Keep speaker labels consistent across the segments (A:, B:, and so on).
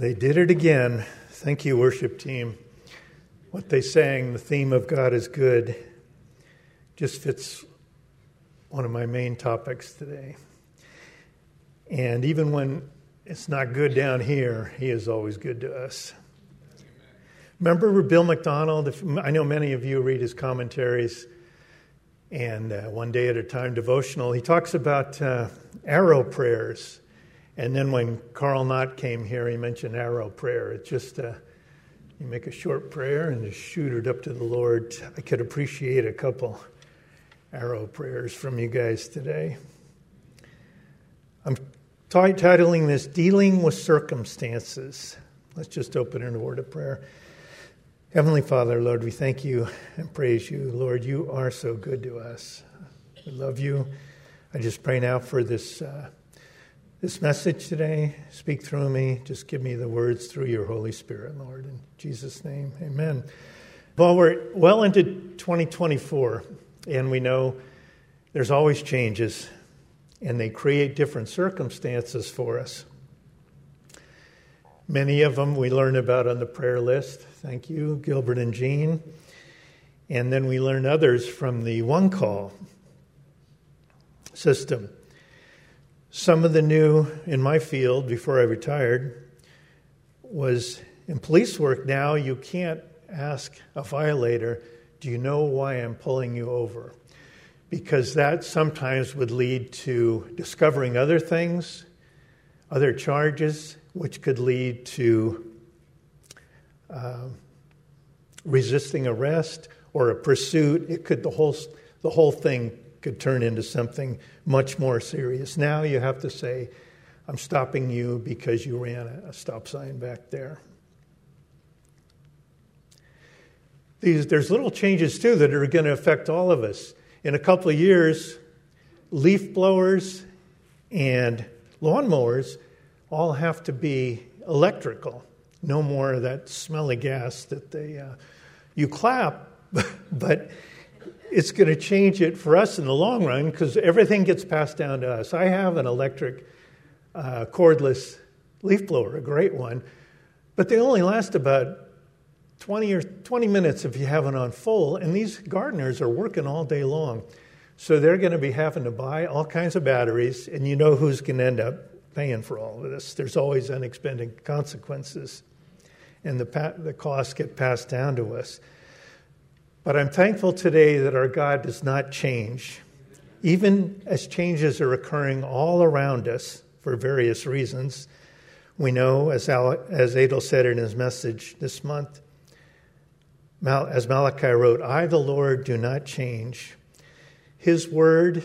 A: They did it again. Thank you, worship team. What they sang, the theme of God is good, just fits one of my main topics today. And even when it's not good down here, He is always good to us. Remember Bill MacDonald? I know many of you read his commentaries and uh, one day at a time devotional. He talks about uh, arrow prayers. And then when Carl Knott came here, he mentioned arrow prayer. It's just uh, you make a short prayer and just shoot it up to the Lord. I could appreciate a couple arrow prayers from you guys today. I'm titling this Dealing with Circumstances. Let's just open in a word of prayer. Heavenly Father, Lord, we thank you and praise you. Lord, you are so good to us. We love you. I just pray now for this, uh, this message today. Speak through me. Just give me the words through your Holy Spirit, Lord. In Jesus' name, amen. Well, we're well into 2024, and we know there's always changes, and they create different circumstances for us. Many of them we learn about on the prayer list. Thank you, Gilbert and Jean. And then we learn others from the one call system. Some of the new in my field before I retired was in police work now, you can't ask a violator, Do you know why I'm pulling you over? Because that sometimes would lead to discovering other things, other charges, which could lead to uh, resisting arrest or a pursuit. It could the whole the whole thing could turn into something much more serious. Now you have to say, "I'm stopping you because you ran a stop sign back there." These, there's little changes too that are going to affect all of us. In a couple of years, leaf blowers and lawnmowers all have to be electrical. No more of that smelly gas that they, uh, you clap, but it's going to change it for us in the long run because everything gets passed down to us. I have an electric uh, cordless leaf blower, a great one, but they only last about 20 or 20 minutes if you have it on full, and these gardeners are working all day long. So they're going to be having to buy all kinds of batteries, and you know who's going to end up paying for all of this. There's always unexpected consequences, and the, pa- the costs get passed down to us. But I'm thankful today that our God does not change, even as changes are occurring all around us for various reasons. We know, as, Al- as Adel said in his message this month, Mal- as Malachi wrote, I, the Lord, do not change. His word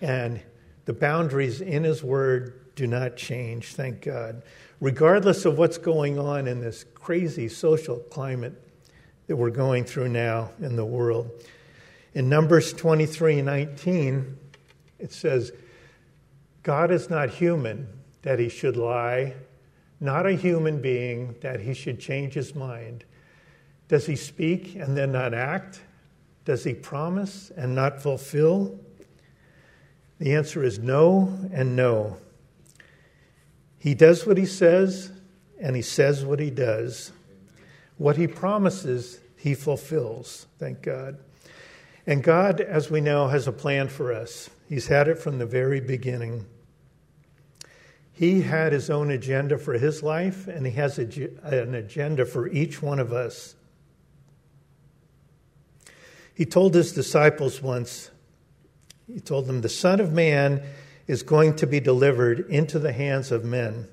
A: and the boundaries in His word do not change, thank God. Regardless of what's going on in this crazy social climate that we're going through now in the world. In Numbers 23 19, it says, God is not human that he should lie, not a human being that he should change his mind. Does he speak and then not act? Does he promise and not fulfill? The answer is no and no. He does what he says, and he says what he does. What he promises, he fulfills. Thank God. And God, as we know, has a plan for us. He's had it from the very beginning. He had his own agenda for his life, and he has a, an agenda for each one of us. He told his disciples once, he told them, The Son of Man is going to be delivered into the hands of men.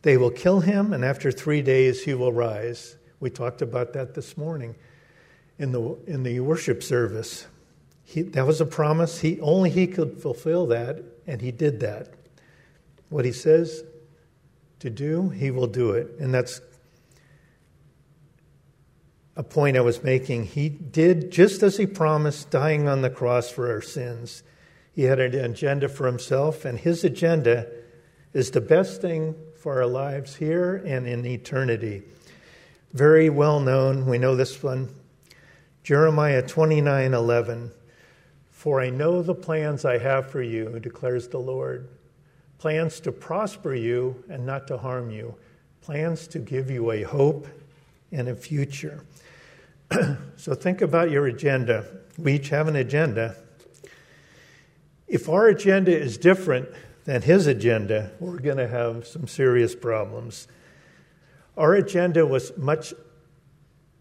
A: They will kill him, and after three days he will rise. We talked about that this morning in the, in the worship service. He, that was a promise. He, only he could fulfill that, and he did that. What he says to do, he will do it. And that's a point I was making. He did just as he promised, dying on the cross for our sins. He had an agenda for himself, and his agenda is the best thing for our lives here and in eternity. Very well known, we know this one. Jeremiah 29 11. For I know the plans I have for you, declares the Lord plans to prosper you and not to harm you, plans to give you a hope and a future. so think about your agenda. We each have an agenda. If our agenda is different than his agenda, we're going to have some serious problems. Our agenda was much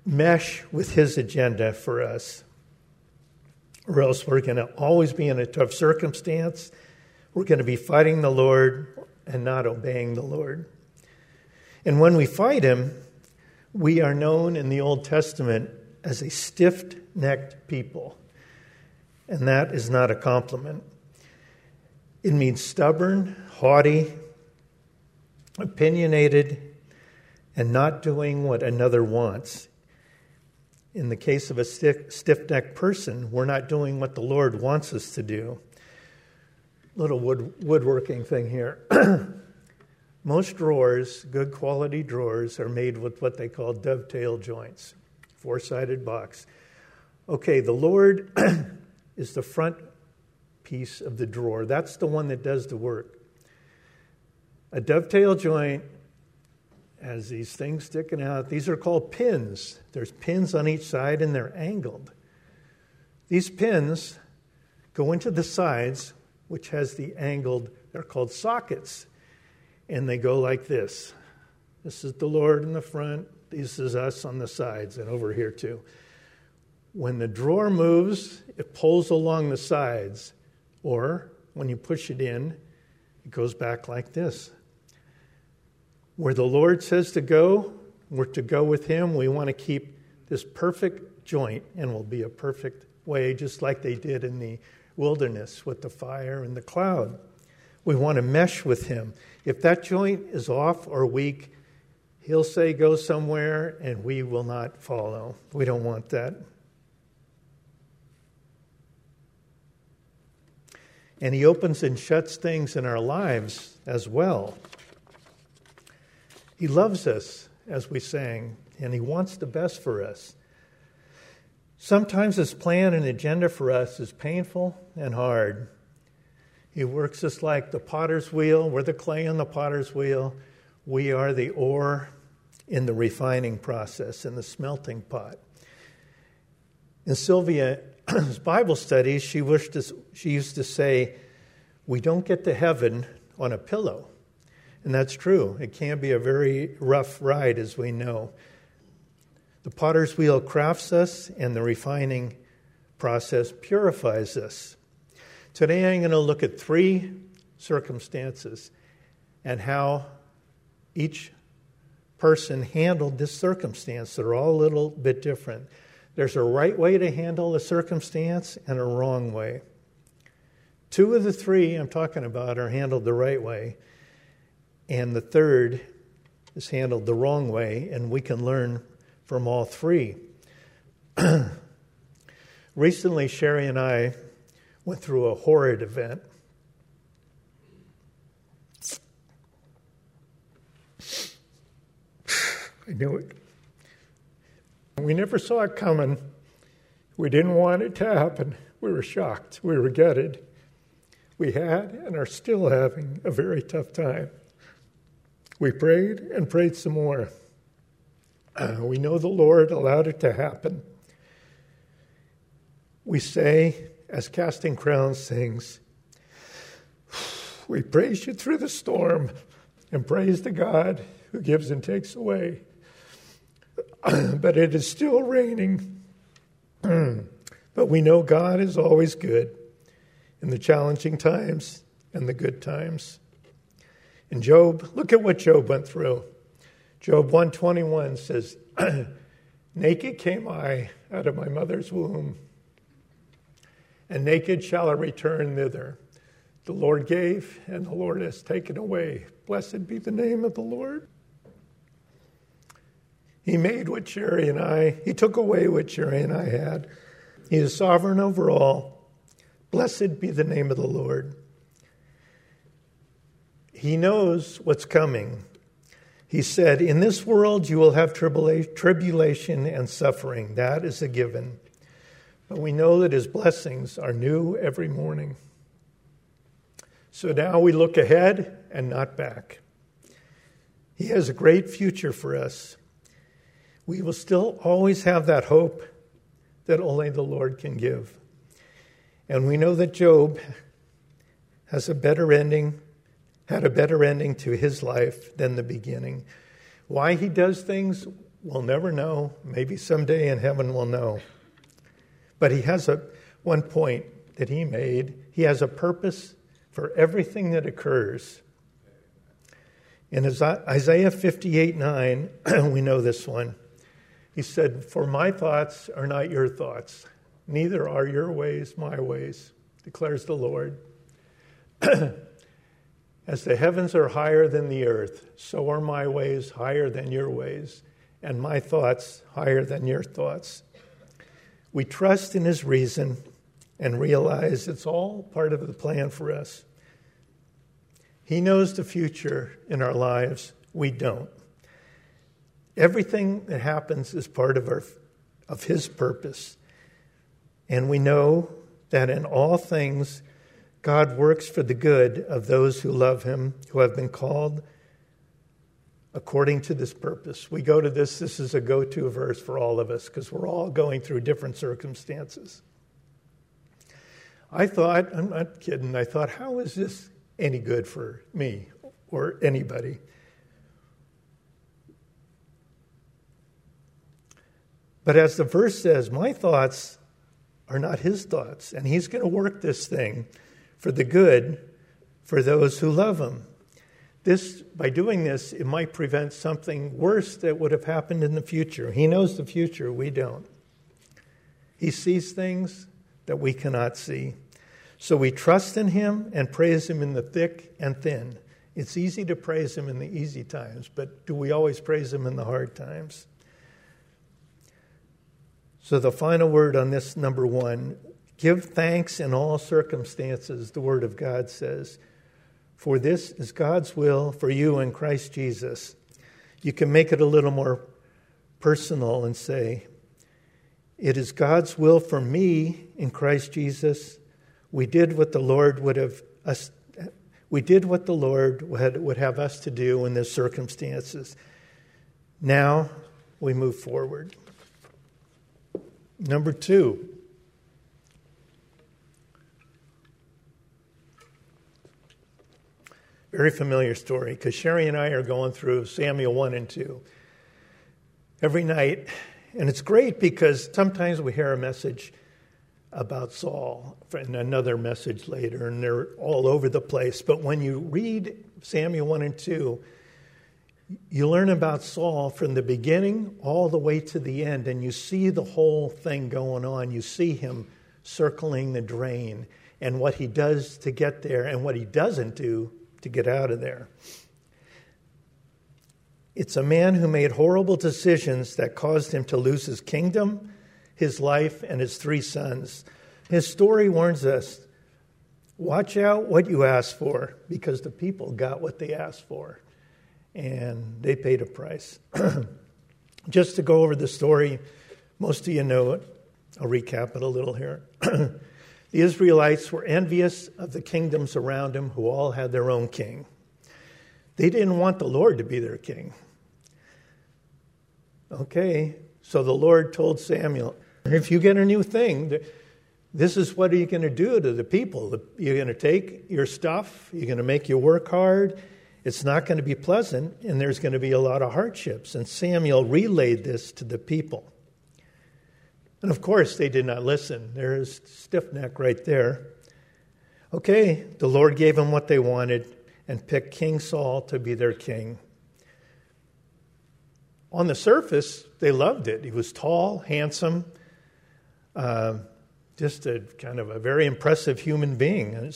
A: mesh with his agenda for us, or else we're going to always be in a tough circumstance. We're going to be fighting the Lord and not obeying the Lord. And when we fight him, we are known in the Old Testament as a stiff necked people. And that is not a compliment. It means stubborn, haughty, opinionated, and not doing what another wants. In the case of a stiff necked person, we're not doing what the Lord wants us to do. Little wood, woodworking thing here. Most drawers, good quality drawers, are made with what they call dovetail joints, four sided box. Okay, the Lord is the front piece of the drawer. That's the one that does the work. A dovetail joint has these things sticking out. These are called pins. There's pins on each side and they're angled. These pins go into the sides, which has the angled, they're called sockets and they go like this. This is the Lord in the front, this is us on the sides, and over here too. When the drawer moves, it pulls along the sides, or when you push it in, it goes back like this. Where the Lord says to go, we're to go with Him. We want to keep this perfect joint, and will be a perfect way, just like they did in the wilderness with the fire and the cloud. We want to mesh with Him. If that joint is off or weak, He'll say, Go somewhere, and we will not follow. We don't want that. And He opens and shuts things in our lives as well. He loves us, as we sang, and He wants the best for us. Sometimes His plan and agenda for us is painful and hard. He works us like the potter's wheel. We're the clay on the potter's wheel. We are the ore in the refining process, in the smelting pot. In Sylvia's Bible studies, she, wished to, she used to say, We don't get to heaven on a pillow. And that's true. It can be a very rough ride, as we know. The potter's wheel crafts us, and the refining process purifies us. Today I'm going to look at three circumstances and how each person handled this circumstance. They're all a little bit different. There's a right way to handle a circumstance and a wrong way. Two of the three I'm talking about are handled the right way, and the third is handled the wrong way, and we can learn from all three. Recently, Sherry and I went through a horrid event. I knew it. We never saw it coming. We didn't want it to happen. We were shocked. We were gutted. We had and are still having a very tough time. We prayed and prayed some more. Uh, we know the Lord allowed it to happen. We say as Casting Crowns sings, We praise you through the storm and praise the God who gives and takes away. but it is still raining. but we know God is always good in the challenging times and the good times. In Job, look at what Job went through. Job 121 says, Naked came I out of my mother's womb and naked shall I return thither. The Lord gave, and the Lord has taken away. Blessed be the name of the Lord. He made what Sherry and I, He took away what Sherry and I had. He is sovereign over all. Blessed be the name of the Lord. He knows what's coming. He said, In this world you will have tribulation and suffering. That is a given. But we know that his blessings are new every morning. So now we look ahead and not back. He has a great future for us. We will still always have that hope that only the Lord can give. And we know that Job has a better ending, had a better ending to his life than the beginning. Why he does things, we'll never know. Maybe someday in heaven we'll know. But he has a one point that he made. He has a purpose for everything that occurs. In Isaiah 58 9, we know this one. He said, For my thoughts are not your thoughts, neither are your ways my ways, declares the Lord. As the heavens are higher than the earth, so are my ways higher than your ways, and my thoughts higher than your thoughts. We trust in his reason and realize it's all part of the plan for us. He knows the future in our lives, we don't. Everything that happens is part of, our, of his purpose. And we know that in all things, God works for the good of those who love him, who have been called according to this purpose. We go to this, this is a go to verse for all of us because we're all going through different circumstances. I thought, I'm not kidding, I thought, how is this any good for me or anybody? But as the verse says, my thoughts are not his thoughts, and he's going to work this thing for the good for those who love him. This, by doing this, it might prevent something worse that would have happened in the future. He knows the future, we don't. He sees things that we cannot see. So we trust in him and praise him in the thick and thin. It's easy to praise him in the easy times, but do we always praise him in the hard times? So the final word on this number one Give thanks in all circumstances, the Word of God says, for this is God's will for you in Christ Jesus. You can make it a little more personal and say, It is God's will for me in Christ Jesus. We did what the Lord would have us. We did what the Lord would, have us to do in these circumstances. Now we move forward. Number two, Very familiar story because Sherry and I are going through Samuel 1 and 2 every night. And it's great because sometimes we hear a message about Saul and another message later, and they're all over the place. But when you read Samuel 1 and 2, you learn about Saul from the beginning all the way to the end, and you see the whole thing going on. You see him circling the drain and what he does to get there and what he doesn't do to get out of there. It's a man who made horrible decisions that caused him to lose his kingdom, his life, and his three sons. His story warns us watch out what you ask for because the people got what they asked for and they paid a price. Just to go over the story, most of you know it. I'll recap it a little here. The Israelites were envious of the kingdoms around them, who all had their own king. They didn't want the Lord to be their king. Okay, so the Lord told Samuel, if you get a new thing, this is what are you going to do to the people? You're going to take your stuff, you're going to make you work hard. It's not going to be pleasant, and there's going to be a lot of hardships. And Samuel relayed this to the people. And of course, they did not listen. There's stiff neck right there. Okay, the Lord gave them what they wanted and picked King Saul to be their king. On the surface, they loved it. He was tall, handsome, uh, just a kind of a very impressive human being. And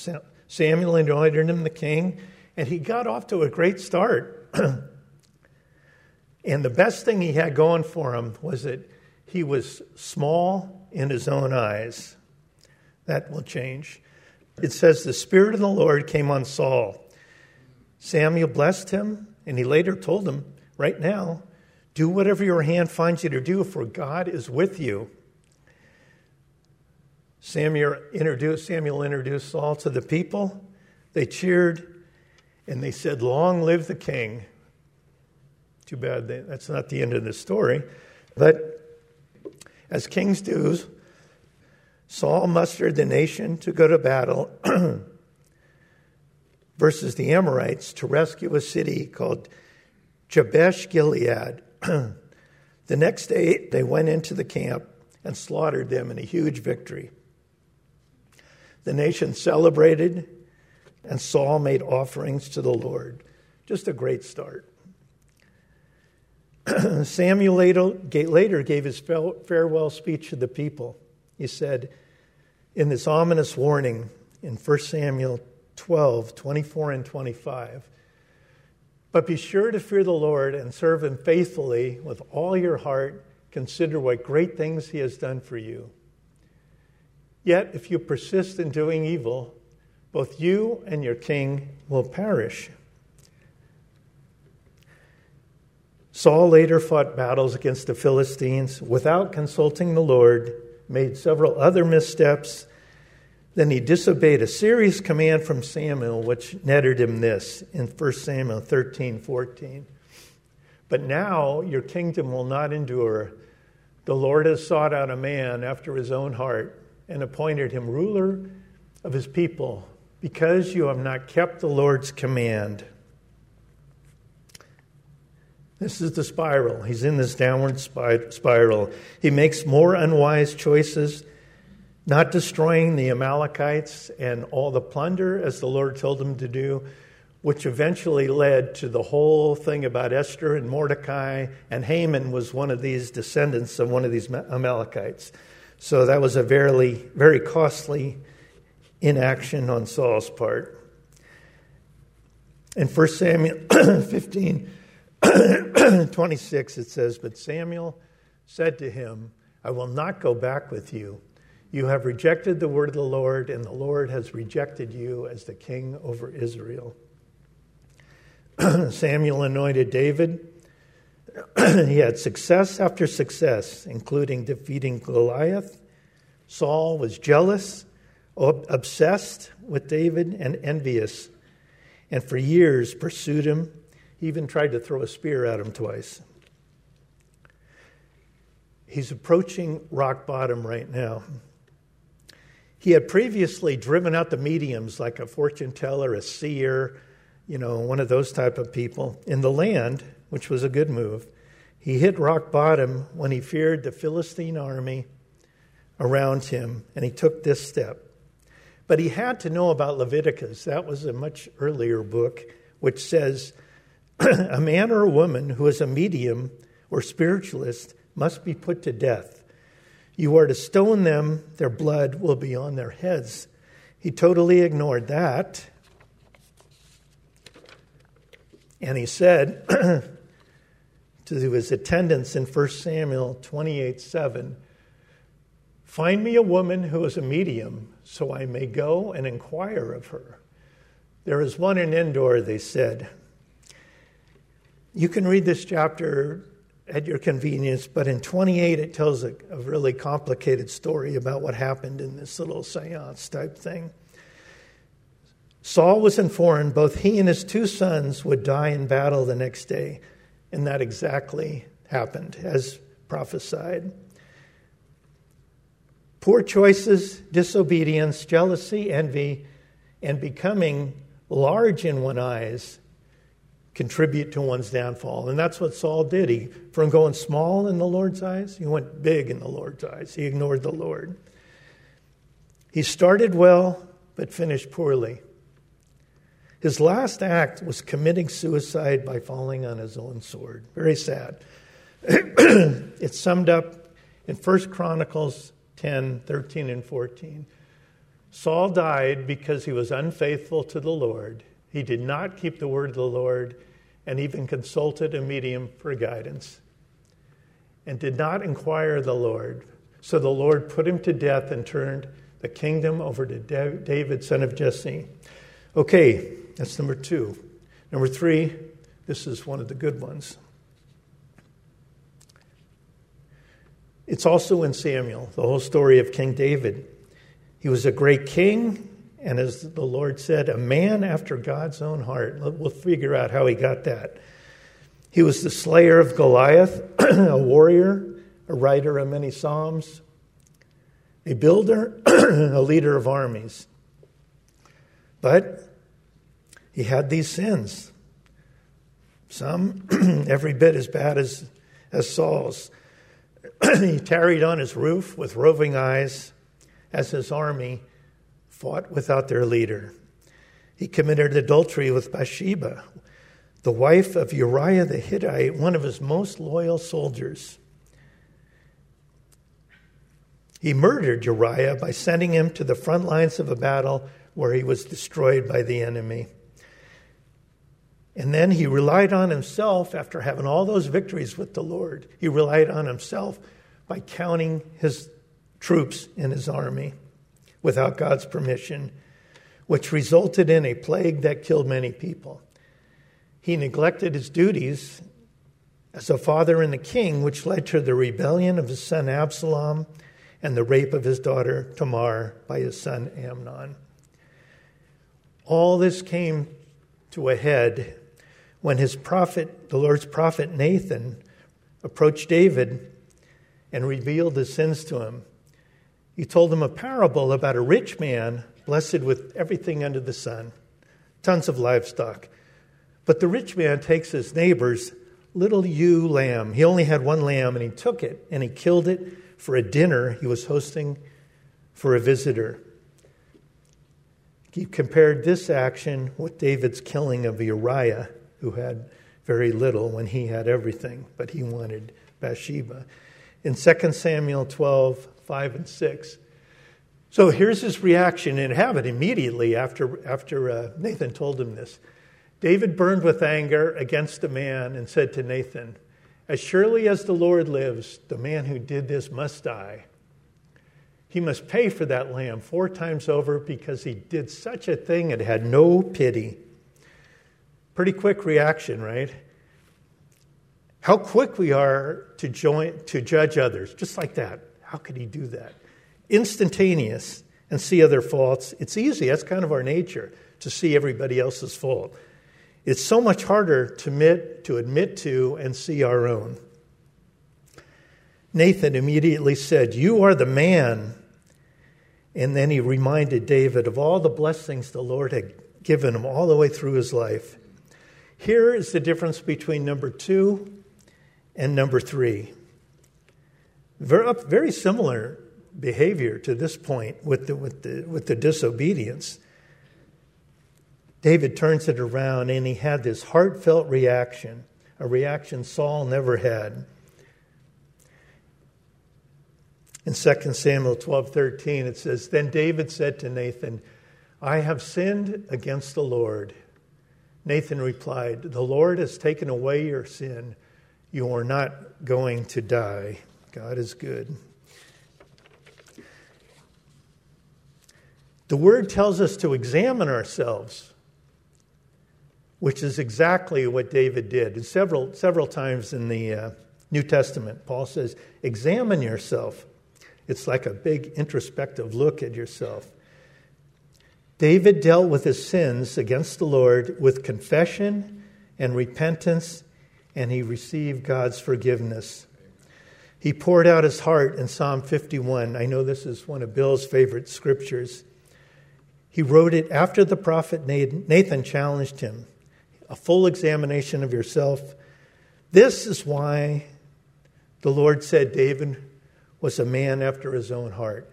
A: Samuel anointed him the king, and he got off to a great start. and the best thing he had going for him was that he was small in his own eyes. That will change. It says, The Spirit of the Lord came on Saul. Samuel blessed him, and he later told him, Right now, do whatever your hand finds you to do, for God is with you. Samuel introduced, Samuel introduced Saul to the people. They cheered and they said, Long live the king. Too bad that's not the end of the story. But as kings do, Saul mustered the nation to go to battle versus the Amorites to rescue a city called Jabesh Gilead. the next day, they went into the camp and slaughtered them in a huge victory. The nation celebrated, and Saul made offerings to the Lord. Just a great start. Samuel later gave his farewell speech to the people. He said, in this ominous warning in 1 Samuel 12 24 and 25, but be sure to fear the Lord and serve him faithfully with all your heart. Consider what great things he has done for you. Yet, if you persist in doing evil, both you and your king will perish. Saul later fought battles against the Philistines without consulting the Lord, made several other missteps. Then he disobeyed a serious command from Samuel, which netted him this in 1 Samuel 13 14. But now your kingdom will not endure. The Lord has sought out a man after his own heart and appointed him ruler of his people because you have not kept the Lord's command. This is the spiral. He's in this downward spiral. He makes more unwise choices, not destroying the Amalekites and all the plunder as the Lord told him to do, which eventually led to the whole thing about Esther and Mordecai. And Haman was one of these descendants of one of these Amalekites. So that was a very, very costly inaction on Saul's part. In 1 Samuel 15, 26, it says, But Samuel said to him, I will not go back with you. You have rejected the word of the Lord, and the Lord has rejected you as the king over Israel. Samuel anointed David. he had success after success, including defeating Goliath. Saul was jealous, obsessed with David, and envious, and for years pursued him he even tried to throw a spear at him twice. He's approaching rock bottom right now. He had previously driven out the mediums like a fortune teller, a seer, you know, one of those type of people in the land, which was a good move. He hit rock bottom when he feared the Philistine army around him, and he took this step. But he had to know about Leviticus. That was a much earlier book, which says a man or a woman who is a medium or spiritualist must be put to death. You are to stone them, their blood will be on their heads. He totally ignored that. And he said to his attendants in 1 Samuel 28 7, Find me a woman who is a medium, so I may go and inquire of her. There is one in Endor, they said. You can read this chapter at your convenience, but in 28 it tells a, a really complicated story about what happened in this little seance type thing. Saul was informed both he and his two sons would die in battle the next day, and that exactly happened as prophesied. Poor choices, disobedience, jealousy, envy, and becoming large in one's eyes contribute to one's downfall. And that's what Saul did. He, from going small in the Lord's eyes, he went big in the Lord's eyes. He ignored the Lord. He started well, but finished poorly. His last act was committing suicide by falling on his own sword. Very sad. it's summed up in 1 Chronicles 10 13 and 14. Saul died because he was unfaithful to the Lord he did not keep the word of the Lord and even consulted a medium for guidance and did not inquire the Lord. So the Lord put him to death and turned the kingdom over to David, son of Jesse. Okay, that's number two. Number three, this is one of the good ones. It's also in Samuel, the whole story of King David. He was a great king, and as the Lord said, a man after God's own heart. We'll figure out how he got that. He was the slayer of Goliath, a warrior, a writer of many psalms, a builder, a leader of armies. But he had these sins, some every bit as bad as, as Saul's. he tarried on his roof with roving eyes as his army fought without their leader. He committed adultery with Bathsheba, the wife of Uriah the Hittite, one of his most loyal soldiers. He murdered Uriah by sending him to the front lines of a battle where he was destroyed by the enemy. And then he relied on himself after having all those victories with the Lord. He relied on himself by counting his troops in his army without God's permission, which resulted in a plague that killed many people. He neglected his duties as a father and a king, which led to the rebellion of his son Absalom and the rape of his daughter Tamar by his son Amnon. All this came to a head when his prophet, the Lord's prophet Nathan, approached David and revealed his sins to him. He told him a parable about a rich man blessed with everything under the sun, tons of livestock. But the rich man takes his neighbor's little ewe lamb. He only had one lamb, and he took it and he killed it for a dinner he was hosting for a visitor. He compared this action with David's killing of Uriah, who had very little when he had everything, but he wanted Bathsheba in 2 Samuel 12, 5 and 6. So here's his reaction, and have it immediately after, after uh, Nathan told him this. David burned with anger against the man and said to Nathan, As surely as the Lord lives, the man who did this must die. He must pay for that lamb four times over because he did such a thing and had no pity. Pretty quick reaction, right? How quick we are to, join, to judge others, just like that. How could he do that? Instantaneous and see other faults. It's easy, that's kind of our nature, to see everybody else's fault. It's so much harder to admit, to admit to and see our own. Nathan immediately said, You are the man. And then he reminded David of all the blessings the Lord had given him all the way through his life. Here is the difference between number two and number three, very, very similar behavior to this point with the, with, the, with the disobedience. David turns it around and he had this heartfelt reaction, a reaction Saul never had. In 2 Samuel 12 13, it says, Then David said to Nathan, I have sinned against the Lord. Nathan replied, The Lord has taken away your sin. You are not going to die. God is good. The word tells us to examine ourselves, which is exactly what David did. And several, several times in the uh, New Testament, Paul says, Examine yourself. It's like a big introspective look at yourself. David dealt with his sins against the Lord with confession and repentance and he received God's forgiveness. He poured out his heart in Psalm 51. I know this is one of Bill's favorite scriptures. He wrote it after the prophet Nathan challenged him a full examination of yourself. This is why the Lord said David was a man after his own heart.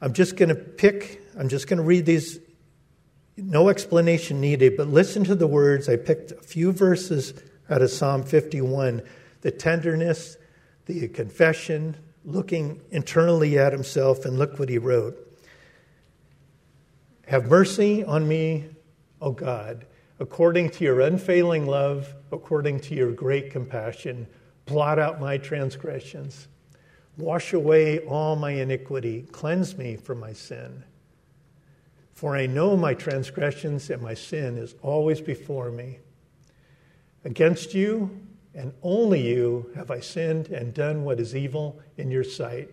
A: I'm just going to pick, I'm just going to read these, no explanation needed, but listen to the words. I picked a few verses out of Psalm 51 the tenderness, the confession, looking internally at himself, and look what he wrote. Have mercy on me, O God, according to your unfailing love, according to your great compassion. Blot out my transgressions. Wash away all my iniquity. Cleanse me from my sin. For I know my transgressions and my sin is always before me. Against you and only you have I sinned and done what is evil in your sight.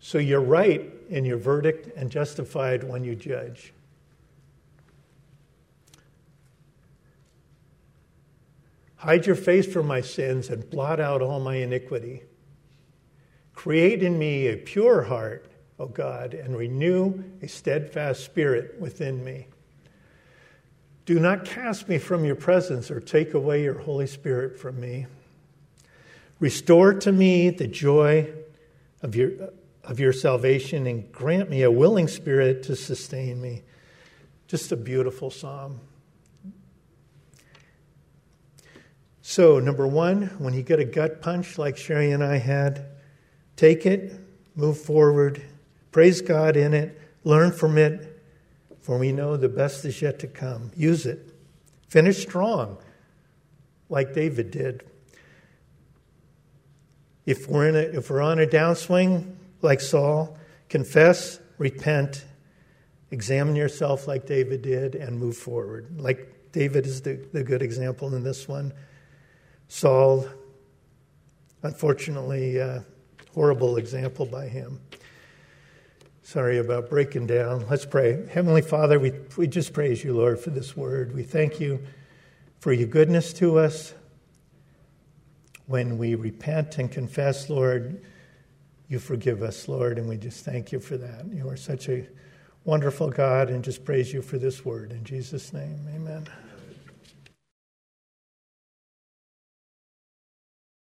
A: So you're right in your verdict and justified when you judge. Hide your face from my sins and blot out all my iniquity. Create in me a pure heart, O God, and renew a steadfast spirit within me. Do not cast me from your presence or take away your Holy Spirit from me. Restore to me the joy of your, of your salvation and grant me a willing spirit to sustain me. Just a beautiful psalm. So, number one, when you get a gut punch like Sherry and I had, take it, move forward, praise God in it, learn from it, for we know the best is yet to come. Use it. Finish strong, like David did. If we're, in a, if we're on a downswing, like Saul, confess, repent, examine yourself like David did, and move forward. Like David is the, the good example in this one. Saul, unfortunately, uh, horrible example by him. Sorry about breaking down. Let's pray. Heavenly Father, we, we just praise you, Lord, for this word. We thank you for your goodness to us. When we repent and confess, Lord, you forgive us, Lord, and we just thank you for that. You are such a wonderful God, and just praise you for this word. In Jesus' name, amen.